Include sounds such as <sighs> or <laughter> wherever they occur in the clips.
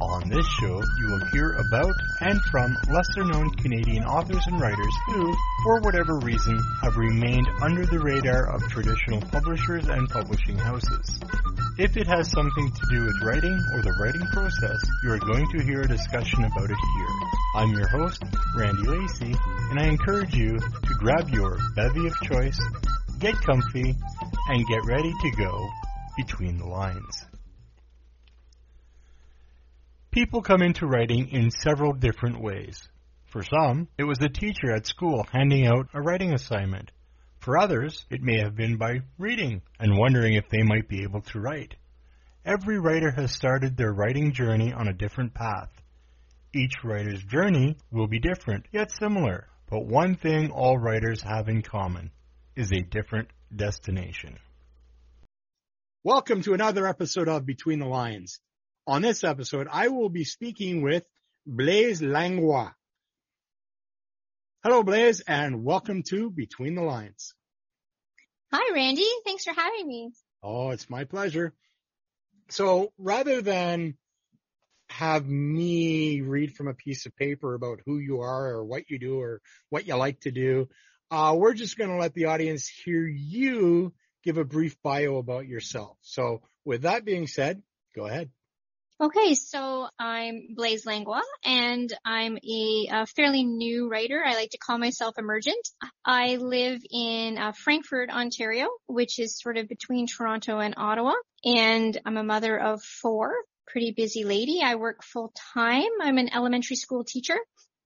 On this show, you will hear about and from lesser known Canadian authors and writers who, for whatever reason, have remained under the radar of traditional publishers and publishing houses. If it has something to do with writing or the writing process, you are going to hear a discussion about it here. I'm your host, Randy Lacey, and I encourage you to grab your bevy of choice, get comfy, and get ready to go between the lines. People come into writing in several different ways. For some, it was a teacher at school handing out a writing assignment. For others, it may have been by reading and wondering if they might be able to write. Every writer has started their writing journey on a different path. Each writer's journey will be different, yet similar. But one thing all writers have in common is a different destination. Welcome to another episode of Between the Lines. On this episode, I will be speaking with Blaise Langlois. Hello, Blaise, and welcome to Between the Lines. Hi, Randy. Thanks for having me. Oh, it's my pleasure. So rather than have me read from a piece of paper about who you are or what you do or what you like to do, uh, we're just going to let the audience hear you give a brief bio about yourself. So with that being said, go ahead. Okay, so I'm Blaise Langlois and I'm a, a, fairly new writer. I like to call myself emergent. I live in uh, Frankford, Ontario, which is sort of between Toronto and Ottawa. And I'm a mother of four, pretty busy lady. I work full time. I'm an elementary school teacher.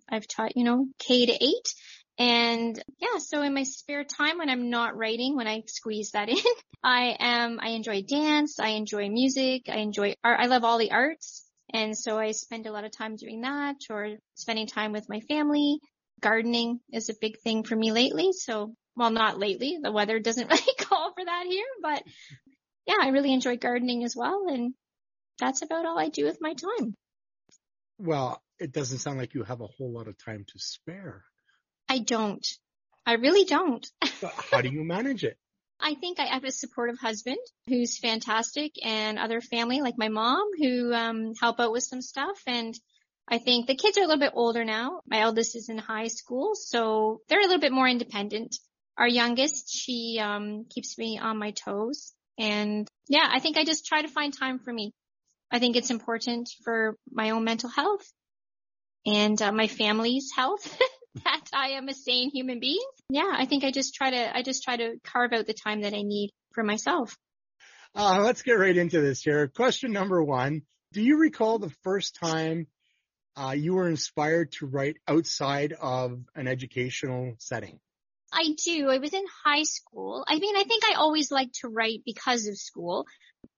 I've taught, you know, K to eight and yeah, so in my spare time when I'm not writing, when I squeeze that <laughs> in, I am, I enjoy dance, I enjoy music, I enjoy art. I love all the arts. And so I spend a lot of time doing that or spending time with my family. Gardening is a big thing for me lately. So, well, not lately. The weather doesn't <laughs> really call for that here, but yeah, I really enjoy gardening as well. And that's about all I do with my time. Well, it doesn't sound like you have a whole lot of time to spare. I don't. I really don't. <laughs> how do you manage it? I think I have a supportive husband who's fantastic and other family like my mom who um, help out with some stuff. And I think the kids are a little bit older now. My eldest is in high school, so they're a little bit more independent. Our youngest, she um, keeps me on my toes. And yeah, I think I just try to find time for me. I think it's important for my own mental health and uh, my family's health. <laughs> that I am a sane human being. Yeah, I think I just try to, I just try to carve out the time that I need for myself. Uh, let's get right into this here. Question number one. Do you recall the first time uh, you were inspired to write outside of an educational setting? I do. I was in high school. I mean, I think I always liked to write because of school.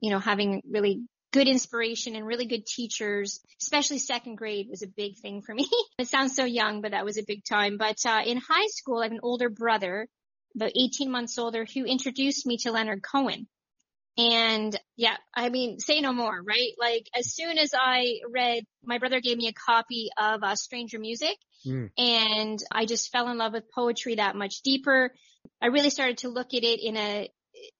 You know, having really good inspiration and really good teachers, especially second grade was a big thing for me. <laughs> it sounds so young, but that was a big time. But uh, in high school, I have an older brother, about 18 months older, who introduced me to Leonard Cohen. And yeah, I mean, say no more, right? Like as soon as I read, my brother gave me a copy of uh, Stranger Music mm. and I just fell in love with poetry that much deeper. I really started to look at it in a,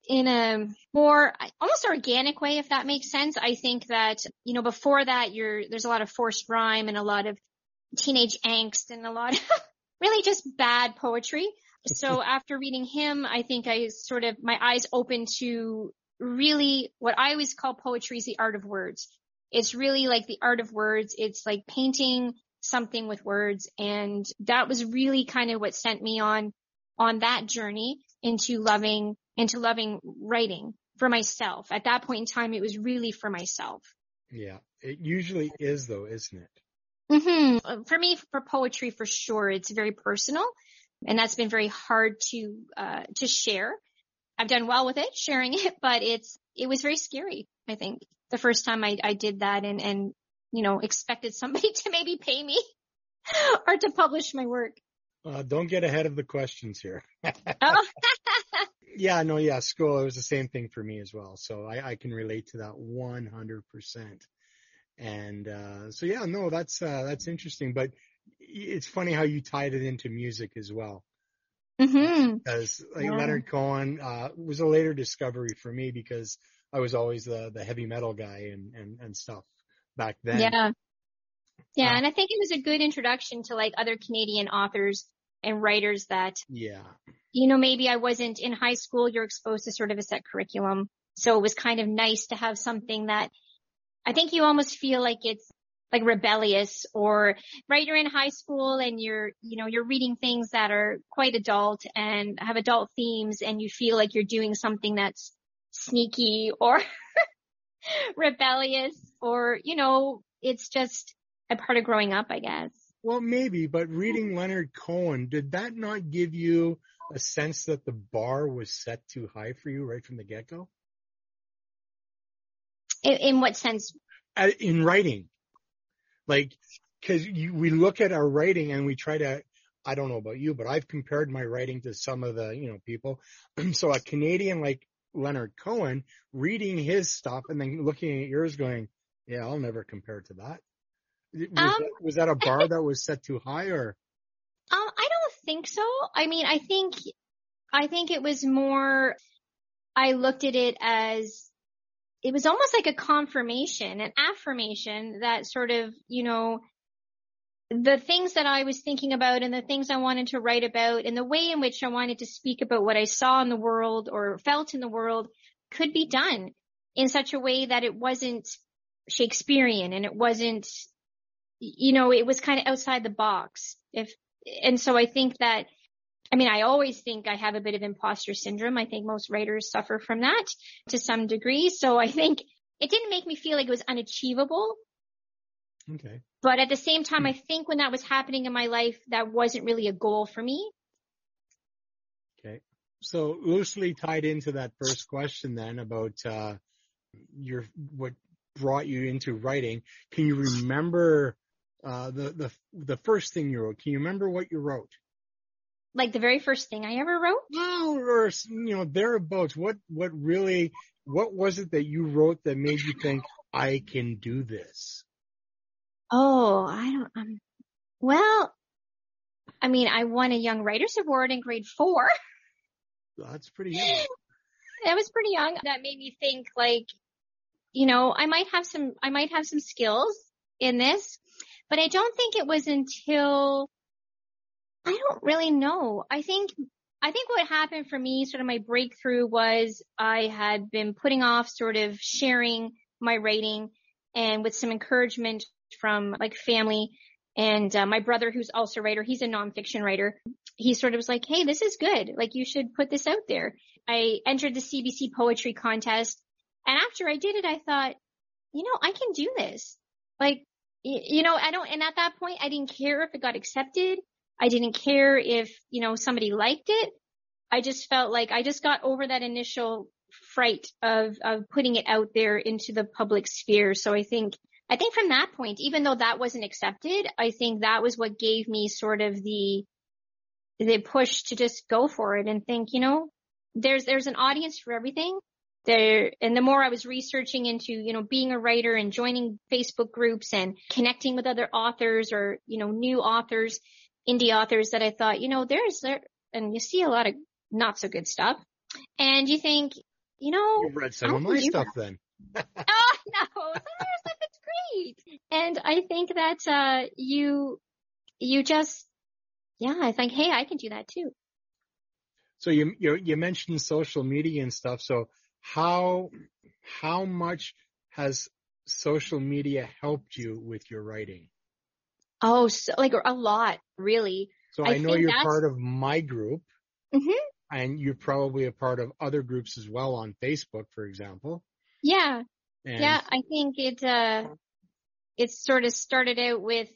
in a more almost organic way, if that makes sense. I think that, you know, before that, you're, there's a lot of forced rhyme and a lot of teenage angst and a lot of <laughs> really just bad poetry. so <laughs> after reading him, I think I sort of, my eyes opened to really what I always call poetry is the art of words. It's really like the art of words. It's like painting something with words. And that was really kind of what sent me on, on that journey into loving, into loving writing for myself. At that point in time, it was really for myself. Yeah. It usually is though, isn't it? Mm-hmm. For me, for poetry, for sure, it's very personal and that's been very hard to, uh, to share. I've done well with it, <laughs> sharing it, but it's, it was very scary, I think, the first time I, I did that and, and, you know, expected somebody <laughs> to maybe pay me <laughs> or to publish my work. Uh, don't get ahead of the questions here. oh. Yeah, no, yeah, school, it was the same thing for me as well. So I, I can relate to that 100%. And, uh, so yeah, no, that's, uh, that's interesting, but it's funny how you tied it into music as well. Mm-hmm. Because like Yeah. Leonard Cohen, uh, was a later discovery for me because I was always the, the heavy metal guy and, and, and stuff back then. Yeah. Yeah. Uh, and I think it was a good introduction to like other Canadian authors and writers that, Yeah. you know, maybe I wasn't in high school. You're exposed to sort of a set curriculum. So it was kind of nice to have something that I think you almost feel like it's like rebellious or right you're in high school and you're you know you're reading things that are quite adult and have adult themes and you feel like you're doing something that's sneaky or <laughs> rebellious or you know it's just a part of growing up i guess Well, maybe, but hmm. reading Leonard Cohen, did that not give you a sense that the bar was set too high for you right from the get go? in, in what sense uh, In writing, like, cause you, we look at our writing and we try to, I don't know about you, but I've compared my writing to some of the, you know, people. <clears throat> so a Canadian like Leonard Cohen reading his stuff and then looking at yours going, yeah, I'll never compare to that. Was, Um, that, was that a bar that was set too high or? Um, I don't think so. I mean, I think, I think it was more, I looked at it as, it was almost like a confirmation, an affirmation that sort of, you know, the things that I was thinking about and the things I wanted to write about and the way in which I wanted to speak about what I saw in the world or felt in the world could be done in such a way that it wasn't Shakespearean and it wasn't, you know, it was kind of outside the box. If, and so I think that, I mean, I always think I have a bit of imposter syndrome. I think most writers suffer from that to some degree. So I think it didn't make me feel like it was unachievable. Okay. But at the same time, I think when that was happening in my life, that wasn't really a goal for me. Okay. So loosely tied into that first question then about, uh, your, what brought you into writing. Can you remember, uh, the, the, the first thing you wrote? Can you remember what you wrote? Like the very first thing I ever wrote. Well, or, you know, thereabouts. What, what really, what was it that you wrote that made you think, I can do this? Oh, I don't, um, well, I mean, I won a Young Writers Award in grade four. <laughs> That's pretty young. That was pretty young. That made me think like, you know, I might have some, I might have some skills in this, but I don't think it was until, I don't really know. I think, I think what happened for me, sort of my breakthrough was I had been putting off sort of sharing my writing and with some encouragement from like family and uh, my brother who's also a writer, he's a nonfiction writer. He sort of was like, Hey, this is good. Like you should put this out there. I entered the CBC poetry contest and after I did it, I thought, you know, I can do this. Like, you know, I don't, and at that point, I didn't care if it got accepted. I didn't care if, you know, somebody liked it. I just felt like I just got over that initial fright of, of putting it out there into the public sphere. So I think, I think from that point, even though that wasn't accepted, I think that was what gave me sort of the, the push to just go for it and think, you know, there's, there's an audience for everything there. And the more I was researching into, you know, being a writer and joining Facebook groups and connecting with other authors or, you know, new authors, indie authors that I thought, you know, there's there, and you see a lot of not so good stuff and you think, you know, You've read some of my stuff then. <laughs> oh no, some of your stuff is great. And I think that, uh, you, you just, yeah, I think, hey, I can do that too. So you, you, you mentioned social media and stuff. So how, how much has social media helped you with your writing? Oh, so like a lot, really. So I, I know you're part of my group. Mm-hmm. And you're probably a part of other groups as well on Facebook, for example. Yeah. And yeah, I think it, uh, it sort of started out with,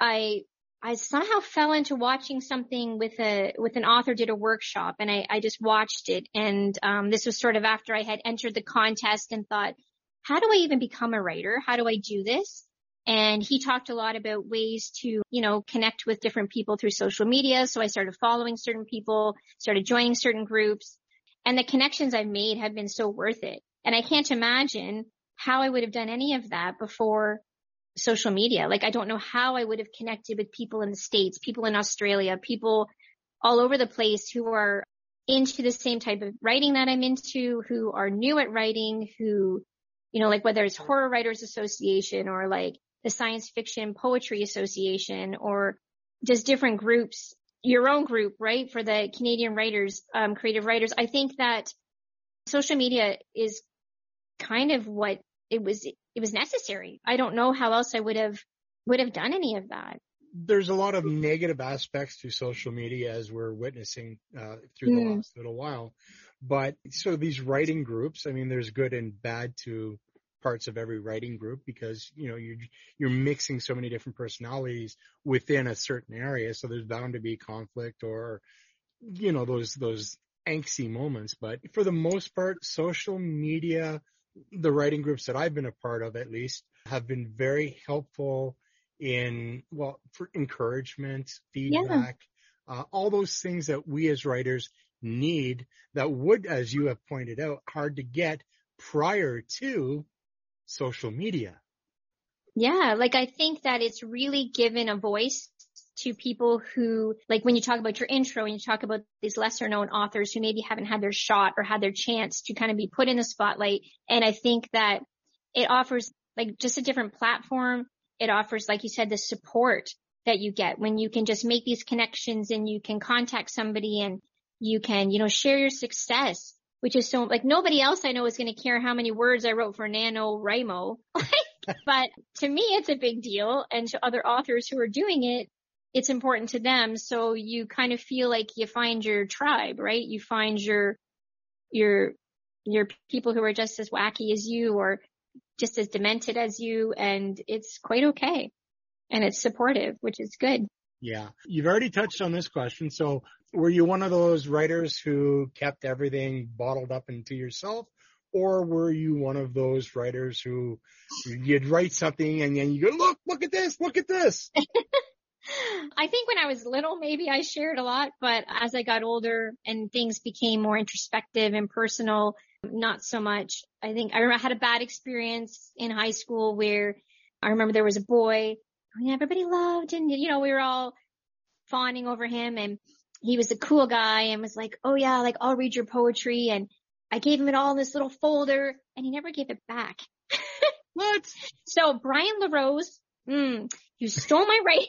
I, I somehow fell into watching something with a, with an author did a workshop and I, I just watched it. And, um, this was sort of after I had entered the contest and thought, how do I even become a writer? How do I do this? And he talked a lot about ways to, you know, connect with different people through social media. So I started following certain people, started joining certain groups and the connections I've made have been so worth it. And I can't imagine how I would have done any of that before social media. Like I don't know how I would have connected with people in the States, people in Australia, people all over the place who are into the same type of writing that I'm into, who are new at writing, who, you know, like whether it's Horror Writers Association or like the Science Fiction Poetry Association or just different groups, your own group, right? For the Canadian writers, um, creative writers. I think that social media is kind of what it was, it was necessary. I don't know how else I would have, would have done any of that. There's a lot of negative aspects to social media as we're witnessing, uh, through mm. the last little while. But so these writing groups, I mean, there's good and bad to parts of every writing group because, you know, you're, you're mixing so many different personalities within a certain area. So there's bound to be conflict or, you know, those, those angsty moments. But for the most part, social media, the writing groups that I've been a part of at least have been very helpful in, well, for encouragement, feedback, yeah. uh, all those things that we as writers need that would, as you have pointed out, hard to get prior to social media. Yeah, like I think that it's really given a voice to people who, like when you talk about your intro and you talk about these lesser known authors who maybe haven't had their shot or had their chance to kind of be put in the spotlight. And I think that it offers like just a different platform. It offers, like you said, the support that you get when you can just make these connections and you can contact somebody and you can, you know, share your success which is so like nobody else I know is going to care how many words I wrote for NaNoWriMo. <laughs> but to me, it's a big deal. And to other authors who are doing it, it's important to them. So you kind of feel like you find your tribe, right? You find your, your, your people who are just as wacky as you or just as demented as you. And it's quite okay. And it's supportive, which is good. Yeah. You've already touched on this question. So were you one of those writers who kept everything bottled up into yourself? Or were you one of those writers who you'd write something and then you go, look, look at this, look at this. <laughs> <laughs> I think when I was little, maybe I shared a lot, but as I got older and things became more introspective and personal, not so much. I think I remember I had a bad experience in high school where I remember there was a boy who everybody loved and, you know, we were all fawning over him and he was a cool guy and was like, oh yeah, like I'll read your poetry. And I gave him it all in this little folder and he never gave it back. <laughs> what? So Brian LaRose, mm, you stole my <laughs> writing.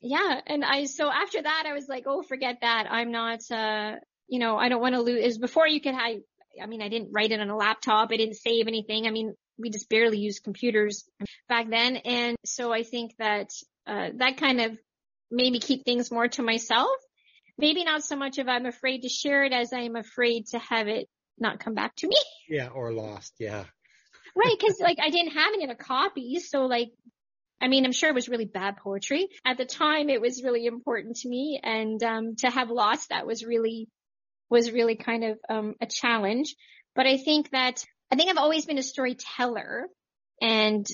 Yeah. And I, so after that, I was like, oh, forget that. I'm not, uh, you know, I don't want to lose. Is before you could, I, I mean, I didn't write it on a laptop. I didn't save anything. I mean, we just barely used computers back then. And so I think that, uh, that kind of made me keep things more to myself. Maybe not so much of I'm afraid to share it as I'm afraid to have it not come back to me. Yeah, or lost. Yeah. right, because like I didn't have any other copies, so like, I mean, I'm sure it was really bad poetry at the time. It was really important to me, and um, to have lost that was really was really kind of um, a challenge. But I think that I think I've always been a storyteller, and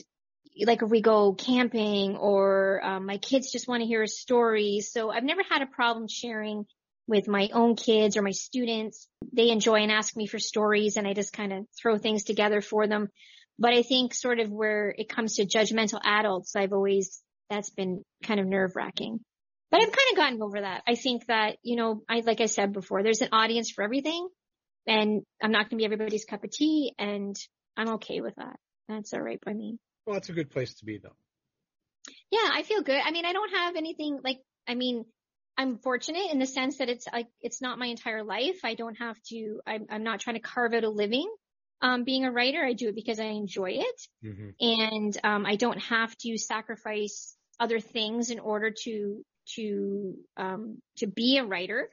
like if we go camping or um, my kids just want to hear a story. So I've never had a problem sharing with my own kids or my students. They enjoy and ask me for stories and I just kind of throw things together for them. But I think sort of where it comes to judgmental adults, I've always, that's been kind of nerve wracking. But I've kind of gotten over that. I think that, you know, I, like I said before, there's an audience for everything and I'm not going to be everybody's cup of tea and I'm okay with that. That's all right by me. Well, that's a good place to be though. Yeah, I feel good. I mean, I don't have anything like, I mean, I'm fortunate in the sense that it's like, it's not my entire life. I don't have to, I'm, I'm not trying to carve out a living. Um, being a writer, I do it because I enjoy it. Mm-hmm. And, um, I don't have to sacrifice other things in order to, to, um, to be a writer.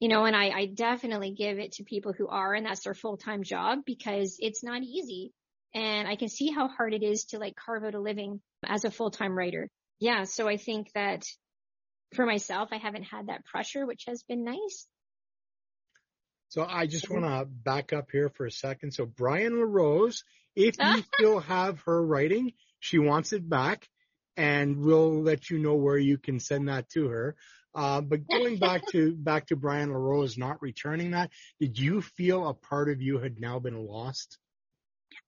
You know, and I, I definitely give it to people who are, and that's their full-time job because it's not easy. And I can see how hard it is to like carve out a living as a full-time writer. Yeah. So I think that for myself, I haven't had that pressure, which has been nice. So I just want to back up here for a second. So Brian LaRose, if you <laughs> still have her writing, she wants it back and we'll let you know where you can send that to her. Uh, but going back to, <laughs> back to Brian LaRose not returning that, did you feel a part of you had now been lost?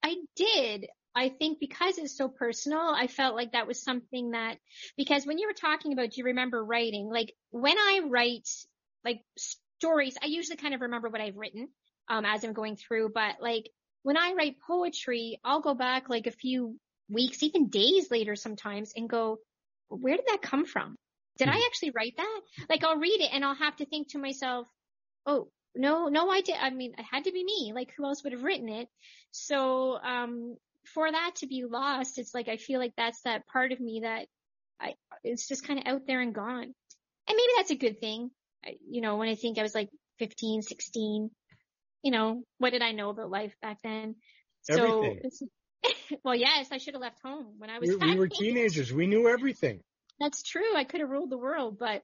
I did. I think because it's so personal, I felt like that was something that, because when you were talking about, do you remember writing? Like when I write like stories, I usually kind of remember what I've written, um, as I'm going through, but like when I write poetry, I'll go back like a few weeks, even days later sometimes and go, where did that come from? Did I actually write that? Like I'll read it and I'll have to think to myself, oh, no, no, I did. I mean, it had to be me. Like who else would have written it? So, um, for that to be lost, it's like, I feel like that's that part of me that I, it's just kind of out there and gone. And maybe that's a good thing. You know, when I think I was like 15, 16, you know, what did I know about life back then? Everything. So, <laughs> well, yes, I should have left home when I was. We, we were <laughs> teenagers. We knew everything. That's true. I could have ruled the world, but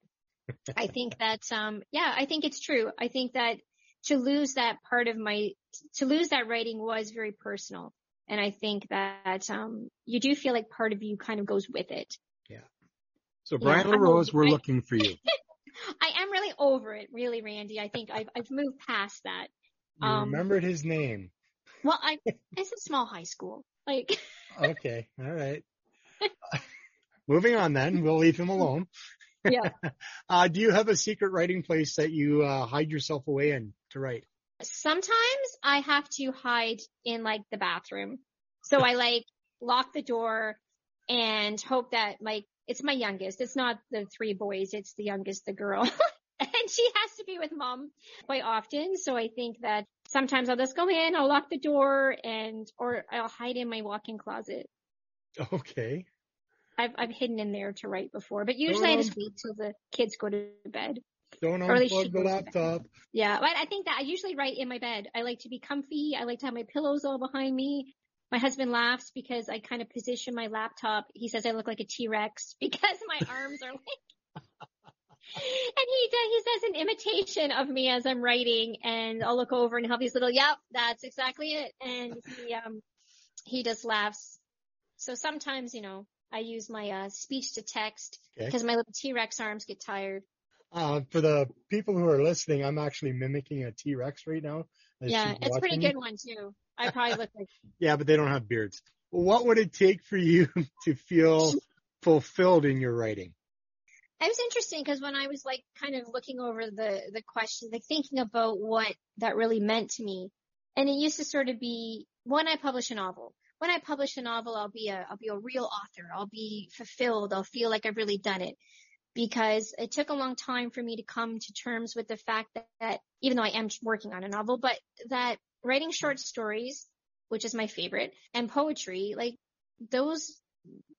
I <laughs> think that, um, yeah, I think it's true. I think that to lose that part of my, to lose that writing was very personal. And I think that, um, you do feel like part of you kind of goes with it. Yeah. So Brian yeah, LaRose, we're looking for you. I am really over it, really, Randy. I think I've, I've moved past that. You um, remembered his name. Well, I, <laughs> it's a small high school. Like. <laughs> okay. All right. Moving on then, we'll leave him alone. Yeah. <laughs> uh, do you have a secret writing place that you uh, hide yourself away in to write? Sometimes I have to hide in like the bathroom. So I like lock the door and hope that like it's my youngest. It's not the three boys. It's the youngest, the girl. <laughs> and she has to be with mom quite often. So I think that sometimes I'll just go in, I'll lock the door and, or I'll hide in my walk-in closet. Okay. I've, I've hidden in there to write before, but usually I just wait till the kids go to bed. Don't unplug the laptop. Yeah, but I think that I usually write in my bed. I like to be comfy. I like to have my pillows all behind me. My husband laughs because I kind of position my laptop. He says I look like a T-Rex <laughs> because my arms are like, <laughs> and he does, he says an imitation of me as I'm writing and I'll look over and have these little, yep, that's exactly it. And he, um, he just laughs. So sometimes, you know, I use my uh, speech to text because okay. my little T-Rex arms get tired. Uh, for the people who are listening, I'm actually mimicking a T-Rex right now. Yeah, it's a pretty good one too. I probably look like. <laughs> yeah, but they don't have beards. What would it take for you <laughs> to feel fulfilled in your writing? It was interesting because when I was like kind of looking over the the question, like thinking about what that really meant to me, and it used to sort of be when I publish a novel when I publish a novel, I'll be a, I'll be a real author. I'll be fulfilled. I'll feel like I've really done it because it took a long time for me to come to terms with the fact that, that even though I am working on a novel, but that writing short stories, which is my favorite, and poetry, like those,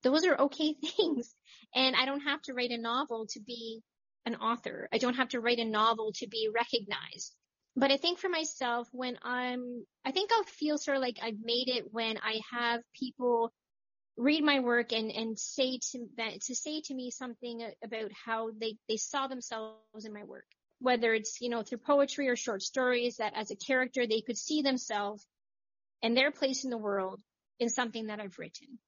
those are okay <laughs> things. And I don't have to write a novel to be an author. I don't have to write a novel to be recognized. But I think for myself, when I'm, I think I'll feel sort of like I've made it when I have people read my work and, and say to that, to say to me something about how they, they saw themselves in my work. Whether it's, you know, through poetry or short stories that as a character, they could see themselves and their place in the world in something that I've written.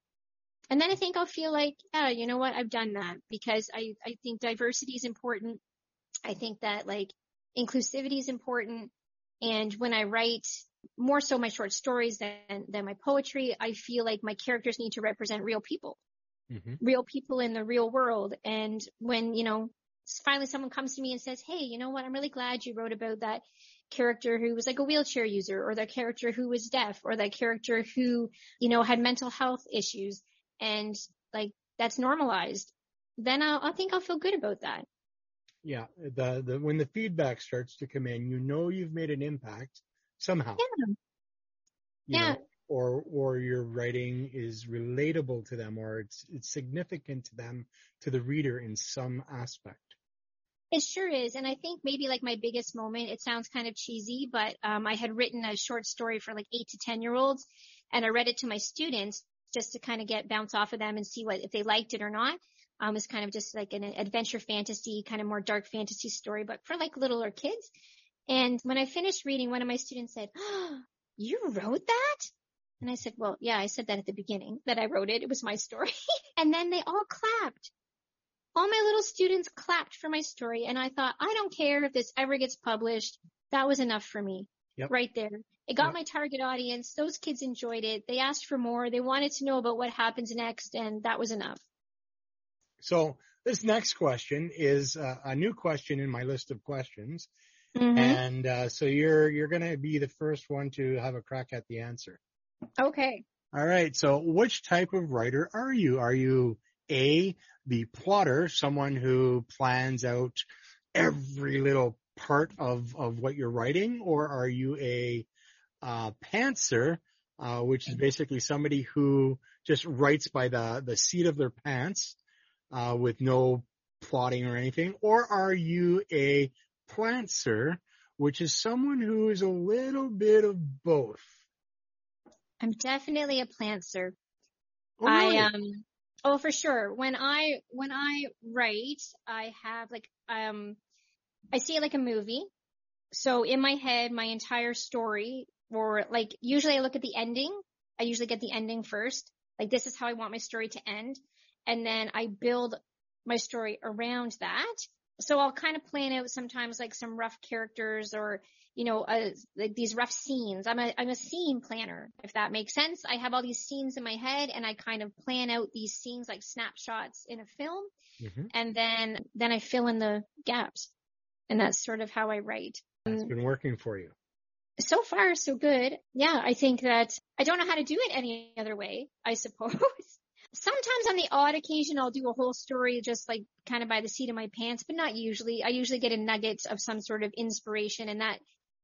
And then I think I'll feel like, yeah, you know what? I've done that because I, I think diversity is important. I think that like inclusivity is important. And when I write more so my short stories than, than my poetry, I feel like my characters need to represent real people, mm-hmm. real people in the real world. And when, you know, finally someone comes to me and says, Hey, you know what? I'm really glad you wrote about that character who was like a wheelchair user or that character who was deaf or that character who, you know, had mental health issues and like that's normalized. Then I'll, I think I'll feel good about that. Yeah, the the when the feedback starts to come in, you know you've made an impact somehow. Yeah. You Yeah. know, or or your writing is relatable to them, or it's it's significant to them to the reader in some aspect. It sure is. And I think maybe like my biggest moment, it sounds kind of cheesy, but um, I had written a short story for like eight to 10 year olds and I read it to my students just to kind of get bounce off of them and see what, if they liked it or not. Um, it's kind of just like an adventure fantasy, kind of more dark fantasy story, but for like littler kids. And when I finished reading, one of my students said, oh, <gasps> you wrote that? And I said, well, yeah, I said that at the beginning that I wrote it. It was my story. <laughs> and then they all clapped all my little students clapped for my story and I thought, I don't care if this ever gets published. That was enough for me. Yep. Right there. It got Yep. my target audience. Those kids enjoyed it. They asked for more. They wanted to know about what happens next and that was enough. So this next question is uh, a new question in my list of questions, Mhm. and uh, so you're you're going to be the first one to have a crack at the answer. Okay. All right. So which type of writer are you? Are you A, the plotter, someone who plans out every little part of, of what you're writing, or are you a uh, pantser, uh, which is basically somebody who just writes by the, the seat of their pants uh, with no plotting or anything, or are you a plantser, which is someone who is a little bit of both? I'm definitely a plantser. Oh, really? I um oh for sure. When I when I write, I have like um I see it like a movie. So in my head, my entire story or like usually I look at the ending. I usually get the ending first. Like this is how I want my story to end. And then I build my story around that. So I'll kind of plan out sometimes like some rough characters or you know, uh, like these rough scenes. I'm a, I'm a scene planner, if that makes sense. I have all these scenes in my head and I kind of plan out these scenes like snapshots in a film Mhm. and then, then I fill in the gaps. And that's sort of how I write. It's been working for you. So far, so good. Yeah, I think that I don't know how to do it any other way, I suppose. Sometimes on the odd occasion, I'll do a whole story just like kind of by the seat of my pants, but not usually. I usually get a nugget of some sort of inspiration and that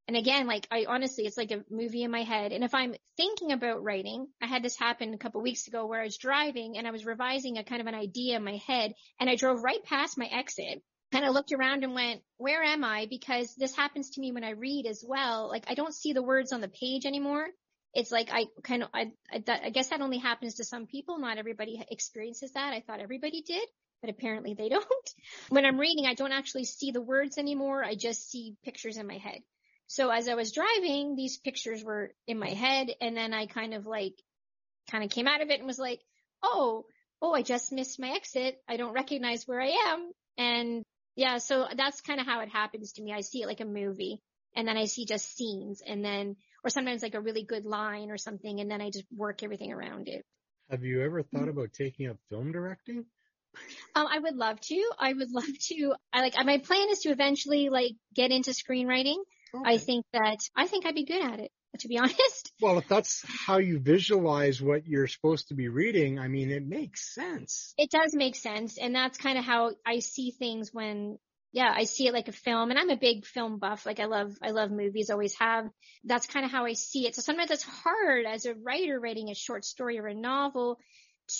and again, like I honestly, it's like a movie in my head. And if I'm thinking about writing, I had this happen a couple weeks ago where I was driving and I was revising a kind of an idea in my head and I drove right past my exit and I looked around and went, where am I? Because this happens to me when I read as well. Like I don't see the words on the page anymore. It's like I kind of, I, I, I guess that only happens to some people. Not everybody experiences that. I thought everybody did, but apparently they <laughs> don't. When I'm reading, I don't actually see the words anymore. I just see pictures in my head. So as I was driving, these pictures were in my head and then I kind of like, kind of came out of it and was like, oh, oh, I just missed my exit. I don't recognize where I am. And yeah, so that's kind of how it happens to me. I see it like a movie and then I see just scenes and then, or sometimes like a really good line or something and then I just work everything around it. Have you ever thought about taking up film directing? Um, I would love to. I would <laughs> love to. I like, my plan is to eventually like get into screenwriting. I think that, I think I'd be good at it, to be <laughs> honest. Well, if that's how you visualize what you're supposed to be reading, I mean, it makes sense. It does make sense. And that's kind of how I see things when, yeah, I see it like a film and I'm a big film buff. Like I love, I love movies, always have. That's kind of how I see it. So sometimes it's hard as a writer writing a short story or a novel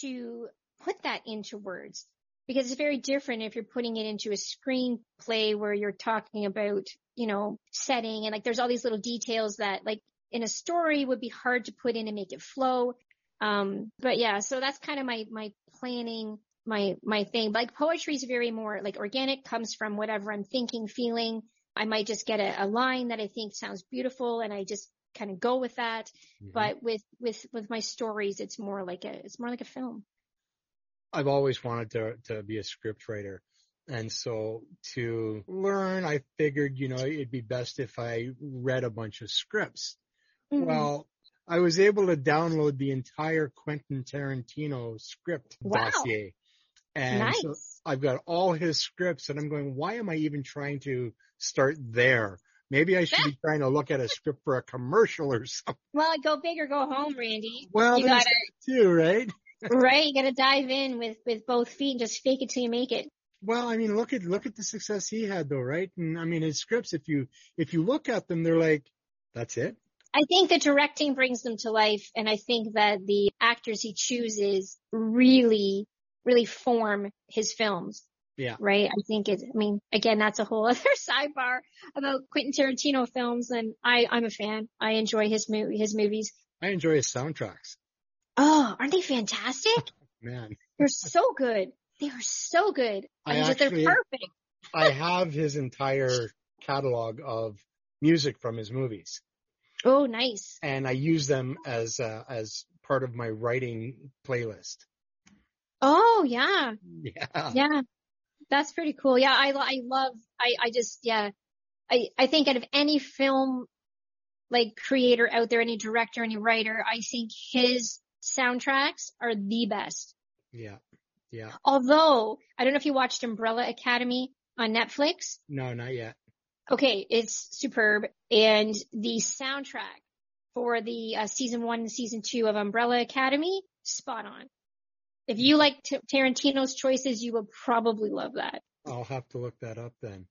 to put that into words because it's very different if you're putting it into a screenplay where you're talking about, you know, setting and like there's all these little details that like in a story would be hard to put in and make it flow. Um, but yeah, so that's kind of my, my planning, my, my thing. Like poetry is very more like organic, comes from whatever I'm thinking, feeling. I might just get a, a line that I think sounds beautiful and I just kind of go with that. Mhm. But with, with, with my stories, it's more like a, it's more like a film. I've always wanted to, to be a script writer. And so to learn, I figured, you know, it'd be best if I read a bunch of scripts. Mhm. Well, I was able to download the entire Quentin Tarantino script Wow. dossier. And nice. so I've got all his scripts and I'm going, why am I even trying to start there? Maybe I should be trying to look at a script for a commercial or something. well, go big or go home, Randy. Well, You gotta- too, right? <laughs> right. You got to dive in with, with both feet and just fake it till you make it. Well, I mean, look at look at the success he had, though, right? And I mean, his scripts. If you if you look at them, they're like, that's it. I think the directing brings them to life, and I think that the actors he chooses really, really form his films. Yeah. Right. I think it. I mean, again, that's a whole <laughs> other sidebar about Quentin Tarantino films, and I I'm a fan. I enjoy his movie his movies. I enjoy his soundtracks. Oh, aren't they fantastic? <laughs> Man, They're so good. They are so good. I I mean, actually- they're perfect. I <laughs> have his entire catalog of music from his movies, Oh, nice. and I use them as uh, as part of my writing playlist. Oh, yeah. Yeah. Yeah. That's pretty cool. Yeah. I, I love, I, I just, yeah. I, I think out of any film, like creator out there, any director, any writer, I think his soundtracks are the best. Yeah. Yeah. Although, I don't know if you watched Umbrella Academy on Netflix. No, not yet. Okay. It's superb. And the soundtrack for the uh, season one and season two of Umbrella Academy, spot on. If you like T- Tarantino's choices, you will probably love that. I'll have to look that up then.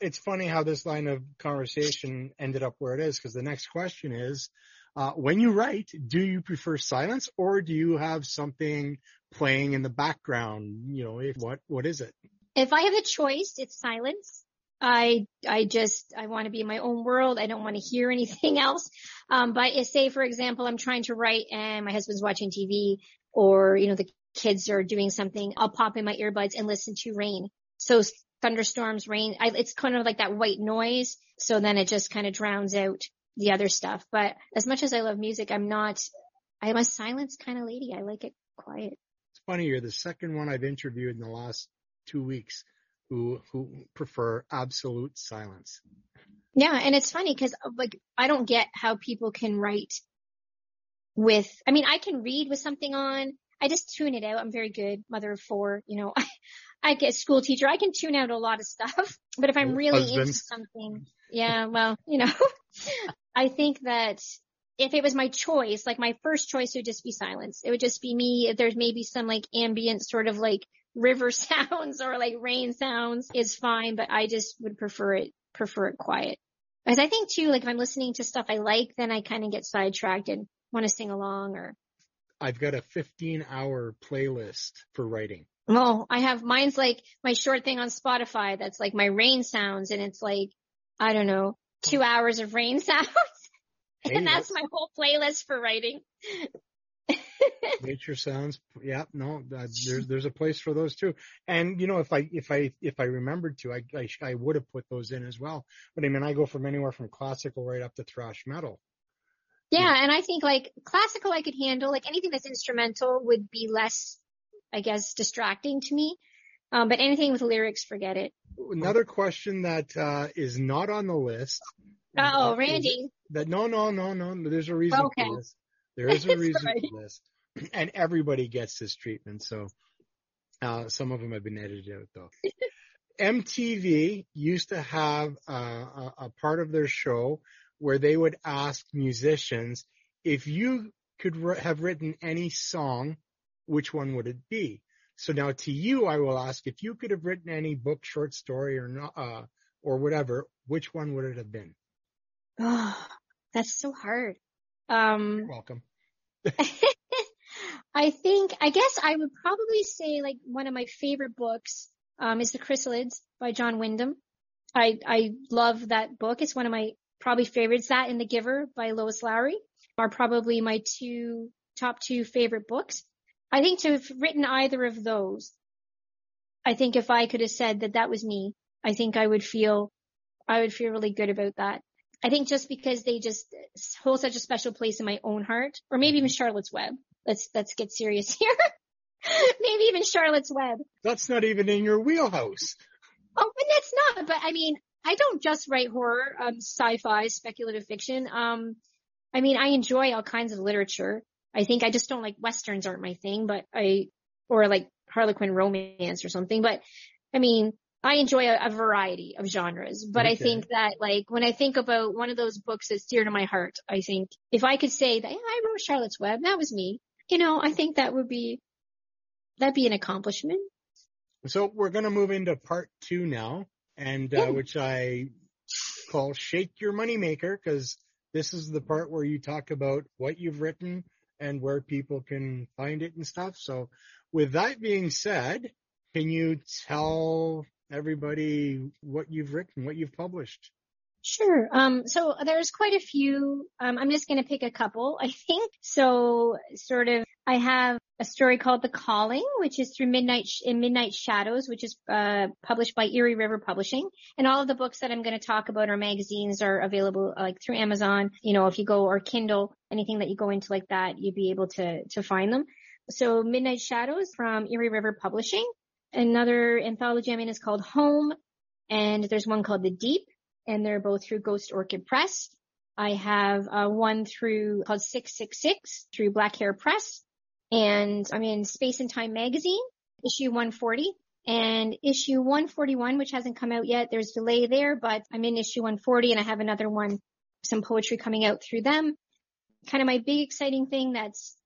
It's funny how this line of conversation ended up where it is because the next question is, uh, when you write, do you prefer silence or do you have something playing in the background? You know, if, what, what is it? if I have a choice, it's silence. I, I just, I want to be in my own world. I don't want to hear anything <laughs> else. Um, but if, say, for example, I'm trying to write and my husband's watching TV or, you know, the kids are doing something, I'll pop in my earbuds and listen to rain. So thunderstorms, rain, I, it's kind of like that white noise. So then it just kind of drowns out the other stuff. But as much as I love music, I'm not, I'm a silence kind of lady. I like it quiet. It's funny. You're the second one I've interviewed in the last two weeks who, who prefer absolute silence. Yeah, and it's funny because uh, like I don't get how people can write with. I mean, I can read with something on. I just tune it out. I'm very good, mother of four. You know, I, <laughs> I get a school teacher. I can tune out a lot of stuff. <laughs> But if I'm really into something, yeah, well, you know, <laughs> I think that if it was my choice, like my first choice would just be silence. It would just be me. If there's maybe some like ambient sort of like river sounds or like rain sounds is fine, but I just would prefer it, prefer it quiet. Because I think too, like if I'm listening to stuff I like, then I kind of get sidetracked and want to sing along or, I've got a 15 hour playlist for writing. well, I have, mine's like my short thing on Spotify that's like my rain sounds and it's like, I don't know, two oh. hours of rain <laughs> sounds. Hey, and that's my whole playlist for writing. <laughs> nature sounds yeah no uh, that, there's <laughs> there's a place for those too and you know if i if i if i remembered to i i, I would have put those in as well but i mean i go from anywhere from classical right up to thrash metal Yeah, and I think like classical I could handle. Like anything that's instrumental would be less, I guess, distracting to me. Um, but anything with lyrics, forget it. another question that uh is not on the list Oh, uh, Randy. that no no no no there's a reason Okay. for this there is <laughs> a reason for this and everybody gets this treatment so uh some of them have been edited out though <laughs> MTV used to have uh, a, a part of their show where they would ask musicians if you could have written any song, which one would it be? So now to you, I will ask if you could have written any book, short story, or not, uh, or whatever, which one would it have been? Oh, <sighs> that's so hard. Um, You're welcome. <laughs> I think, I guess I would probably say like one of my favorite books, um, is The Chrysalids by John Wyndham. I, I love that book. It's one of my probably favorites. That in The Giver by Lois Lowry are probably my two top two favorite books. I think to have written either of those, I think if I could have said that that was me, I think I would feel, I would feel really good about that. I think just because they just hold such a special place in my own heart, or maybe even mm-hmm. Charlotte's Web. Let's let's get serious <laughs> here. maybe even Charlotte's Web. That's not even in your wheelhouse. Oh, but that's not. But I mean, I don't just write horror, um, sci-fi, speculative fiction. Um, I mean, I enjoy all kinds of literature. I think I just don't like westerns aren't my thing, but I or like Harlequin romance or something. But I mean, I enjoy a, a variety of genres. But I think that like when I think about one of those books that's dear to my heart, I think if I could say that yeah, I wrote Charlotte's Web, that was me. You know, I think that would be that'd be an accomplishment. So we're going to move into part two now, and uh, which I call "Shake Your Moneymaker" because this is the part where you talk about what you've written and where people can find it and stuff. So, with that being said, can you tell everybody what you've written, what you've published? Sure. Um, so there's quite a few. Um, I'm just going to pick a couple, I think. So sort of, I have a story called The Calling, which is through Midnight in Midnight Shadows, which is uh, published by Eerie River Publishing. And all of the books that I'm going to talk about or magazines are available like through Amazon. You know, if you go or Kindle, anything that you go into like that, you'd be able to to find them. So Midnight Shadows from Eerie River Publishing. Another anthology I'm in is called Home, and there's one called The Deep and they're both through Ghost Orchid Press. I have uh, one through called 666 through Black Hare Press, and I'm in Space and Time magazine, issue 140. And issue 141, which hasn't come out yet, there's delay there, but I'm in issue 140 and I have another one, some poetry coming out through them. Kind of my big exciting thing that's,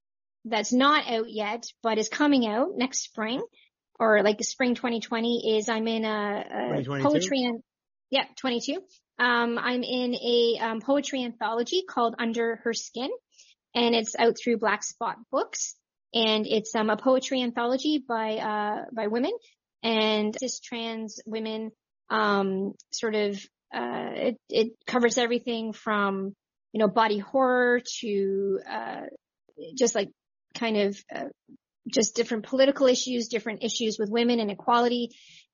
that's not out yet, but is coming out next spring or like spring 2020 is I'm in a, a poetry and yeah, 22. Um, I'm in a um, poetry anthology called Under Her Skin, and it's out through Black Spot Books. And it's um, a poetry anthology by uh, by women and cis trans women. Um, sort of, uh, it, it covers everything from you know body horror to uh, just like kind of uh, just different political issues, different issues with women and equality.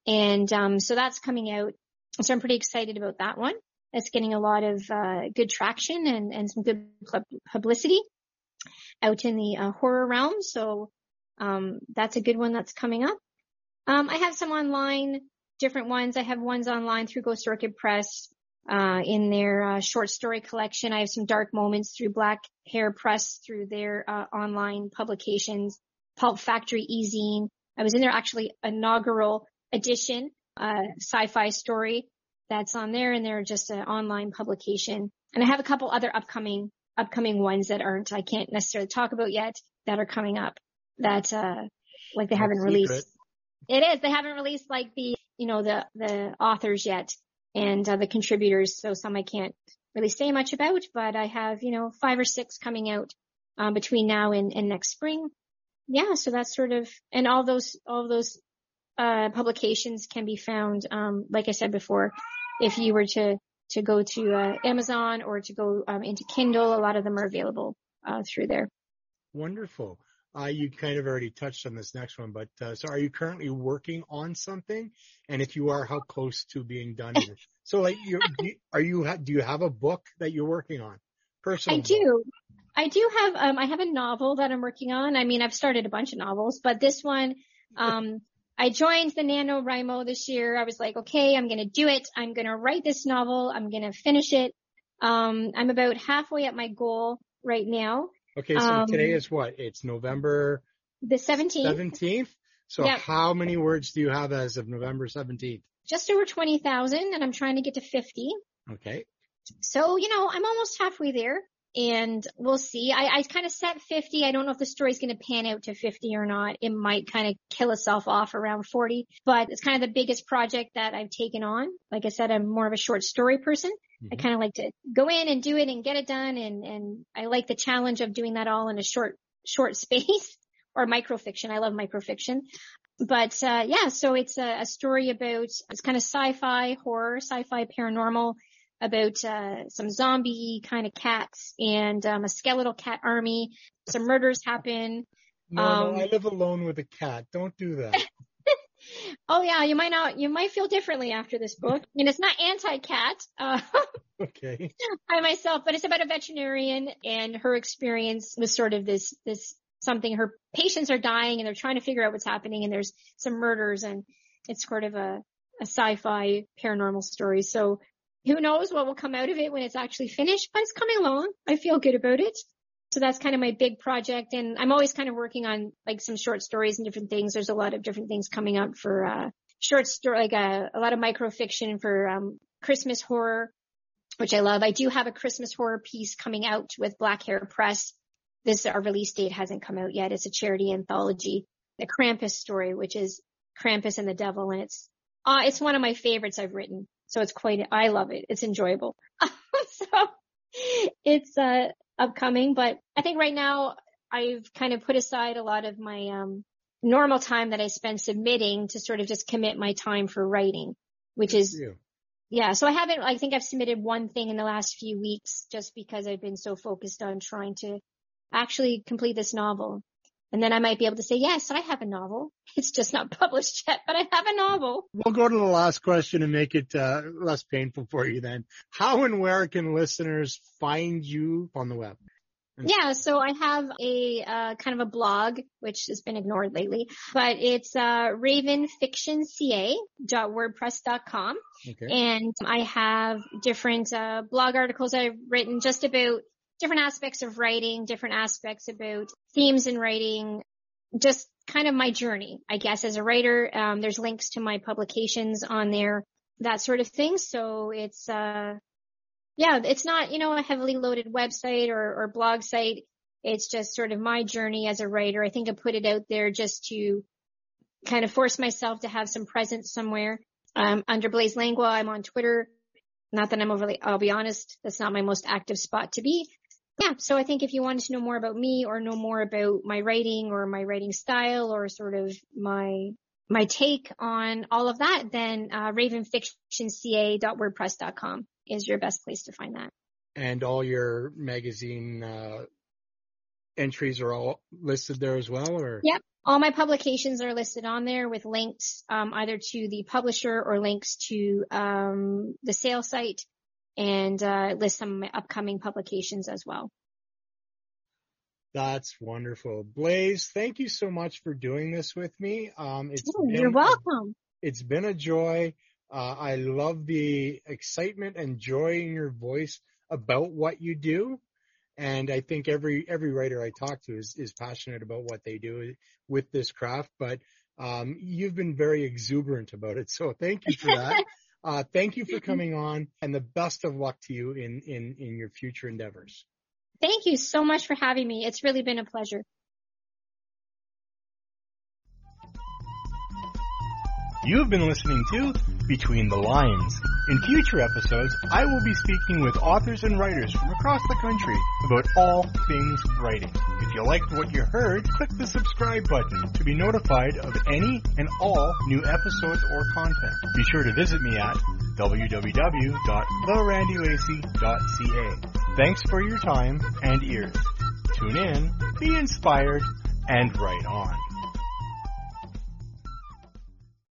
And um, so that's coming out so I'm pretty excited about that one. It's getting a lot of uh, good traction and, and some good publicity out in the uh, horror realm. So um, that's a good one that's coming up. Um, I have some online, different ones. I have ones online through Ghost Orchid Press uh, in their uh, short story collection. I have some dark moments through Black Hare Press through their uh, online publications. Pulp Factory Ezine. I was in their actually inaugural edition uh, sci-fi story that's on there and they're just an online publication. And I have a couple other upcoming, upcoming ones that aren't, I can't necessarily talk about yet that are coming up that, uh, like they haven't released. It is. They haven't released like the, you know, the, the authors yet and uh, the contributors. So some I can't really say much about, but I have, you know, five or six coming out, um, between now and, and next spring. Yeah. So that's sort of, and all those, all those uh, publications can be found, um, like I said before, if you were to to go to uh, Amazon or to go um, into Kindle, a lot of them are available uh, through there. Wonderful. Uh, you kind of already touched on this next one, but uh, so are you currently working on something? And if you are, how close to being done? so, like, you are you do you have a book that you're working on? Personal. I book? do. I do have. Um, I have a novel that I'm working on. I mean, I've started a bunch of novels, but this one, um, I joined the NaNoWriMo this year. I was like, okay, I'm going to do it. I'm going to write this novel. I'm going to finish it. Um, I'm about halfway at my goal right now. Okay. So um, today is what? It's November the 17th. 17th. So yep. how many words do you have as of November 17th? Just over 20,000 and I'm trying to get to 50. Okay. So, you know, I'm almost halfway there and we'll see. I, I kind of set 50. I don't know if the story's going to pan out to 50 or not. It might kind of kill itself off around 40, but it's kind of the biggest project that I've taken on. Like I said, I'm more of a short story person. Mm-hmm. I kind of like to go in and do it and get it done. And, and I like the challenge of doing that all in a short, short <laughs> space or microfiction. I love microfiction. But, uh, yeah, so it's a, a story about, it's kind of sci-fi, horror, sci-fi, paranormal about uh, some zombie kind of cats and um, a skeletal cat army. Some murders happen. No, um, no, I live alone with a cat. Don't do that. <laughs> oh yeah, you might not. You might feel differently after this book. I mean, it's not anti-cat. Uh, <laughs> okay. I myself, but it's about a veterinarian and her experience with sort of this this something. Her patients are dying and they're trying to figure out what's happening, and there's some murders, and it's sort of a a sci-fi paranormal story. So who knows what will come out of it when it's actually finished, but it's coming along. I feel good about it. So that's kind of my big project. And I'm always kind of working on like some short stories and different things. There's a lot of different things coming up for, uh, short story, like a, uh, a lot of microfiction for, um, Christmas horror, which I love. I do have a Christmas horror piece coming out with Black Hare Press. This, our release date hasn't come out yet. It's a charity anthology, the Krampus story, which is Krampus and the Devil, and it's uh, it's one of my favorites I've written. So it's quite I love it. It's enjoyable. <laughs> so it's uh, upcoming, but I think right now I've kind of put aside a lot of my um, normal time that I spend submitting to sort of just commit my time for writing, which is yeah. So I haven't. I think I've submitted one thing in the last few weeks just because I've been so focused on trying to actually complete this novel. And then I might be able to say, yes, I have a novel. <laughs> It's just not published yet, but I have a novel. We'll go to the last question and make it uh, less painful for you then. How and where can listeners find you on the web? Yeah, so I have a uh, kind of a blog, which has been ignored lately, but it's uh, ravenfictionca.wordpress.com. Okay. And I have different uh, blog articles I've written just about different aspects of writing, different aspects about themes in writing, just kind of my journey, I guess, as a writer. Um, there's links to my publications on there, that sort of thing. So it's, uh, yeah, it's not, you know, a heavily loaded website or, or blog site. It's just sort of my journey as a writer. I think I put it out there just to kind of force myself to have some presence somewhere. Um, under Blaise Langlois, I'm on Twitter. Not that I'm overly, I'll be honest, that's not my most active spot to be. Yeah, so I think if you wanted to know more about me or know more about my writing or my writing style or sort of my my take on all of that, then uh, ravenfictionca.wordpress.com is your best place to find that. And all your magazine uh, entries are all listed there as well, or? Yep. All my publications are listed on there with links um, either to the publisher or links to um, the sale site and uh, list some of my upcoming publications as well. That's wonderful. Blaise, thank you so much for doing this with me. Um, it's oh, been, you're welcome. It's been a joy. Uh, I love the excitement and joy in your voice about what you do. And I think every, every writer I talk to is, is passionate about what they do with this craft, but, um, you've been very exuberant about it. So thank you for that. <laughs> uh, thank you for coming on and the best of luck to you in, in, in your future endeavors. Thank you so much for having me. It's really been a pleasure. You've been listening to Between the Lines. In future episodes, I will be speaking with authors and writers from across the country about all things writing. If you liked what you heard, click the subscribe button to be notified of any and all new episodes or content. Be sure to visit me at www.therandylacey.ca. Thanks for your time and ears. Tune in, be inspired, and write on.